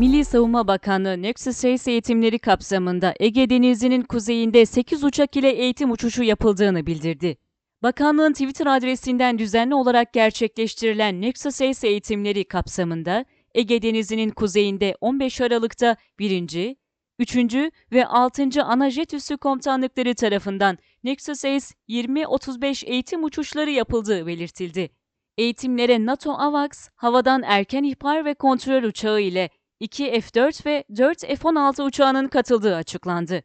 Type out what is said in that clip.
Milli Savunma Bakanlığı Nexus Race eğitimleri kapsamında Ege Denizi'nin kuzeyinde 8 uçak ile eğitim uçuşu yapıldığını bildirdi. Bakanlığın Twitter adresinden düzenli olarak gerçekleştirilen Nexus Race eğitimleri kapsamında Ege Denizi'nin kuzeyinde 15 Aralık'ta 1. 3. ve 6. Ana Jet Üssü Komutanlıkları tarafından Nexus Ace 20-35 eğitim uçuşları yapıldığı belirtildi. Eğitimlere NATO AVAX, havadan erken ihbar ve kontrol uçağı ile 2 F-4 ve 4 F-16 uçağının katıldığı açıklandı.